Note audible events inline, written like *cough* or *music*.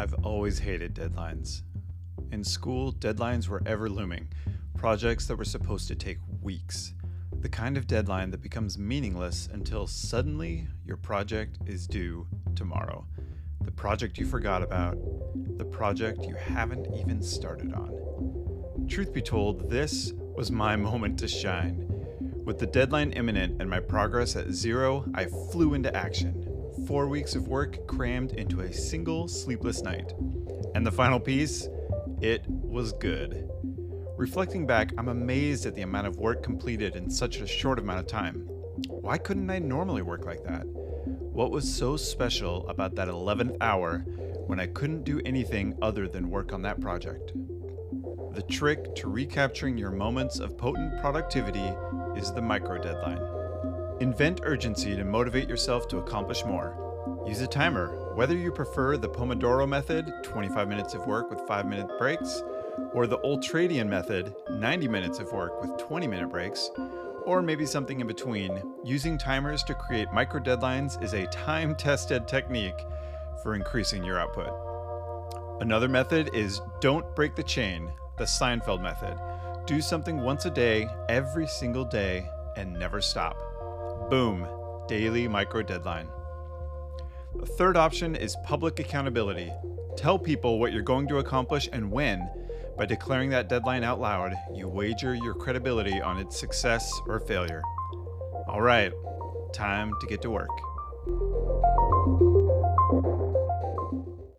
I've always hated deadlines. In school, deadlines were ever looming, projects that were supposed to take weeks. The kind of deadline that becomes meaningless until suddenly your project is due tomorrow. The project you forgot about, the project you haven't even started on. Truth be told, this was my *laughs* moment to shine. With the deadline imminent and my progress at zero, I flew into action. Four weeks of work crammed into a single sleepless night. And the final piece? It was good. Reflecting back, I'm amazed at the amount of work completed in such a short amount of time. Why couldn't I normally work like that? What was so special about that 11th hour when I couldn't do anything other than work on that project? The trick to recapturing your moments of potent productivity is the micro deadline. Invent urgency to motivate yourself to accomplish more. Use a timer, whether you prefer the Pomodoro method, 25 minutes of work with 5 minute breaks, or the Ultradian method, 90 minutes of work with 20 minute breaks, or maybe something in between. Using timers to create micro deadlines is a time tested technique for increasing your output. Another method is don't break the chain, the Seinfeld method. Do something once a day, every single day, and never stop. Boom, daily micro deadline. The third option is public accountability. Tell people what you're going to accomplish and when. By declaring that deadline out loud, you wager your credibility on its success or failure. All right, time to get to work.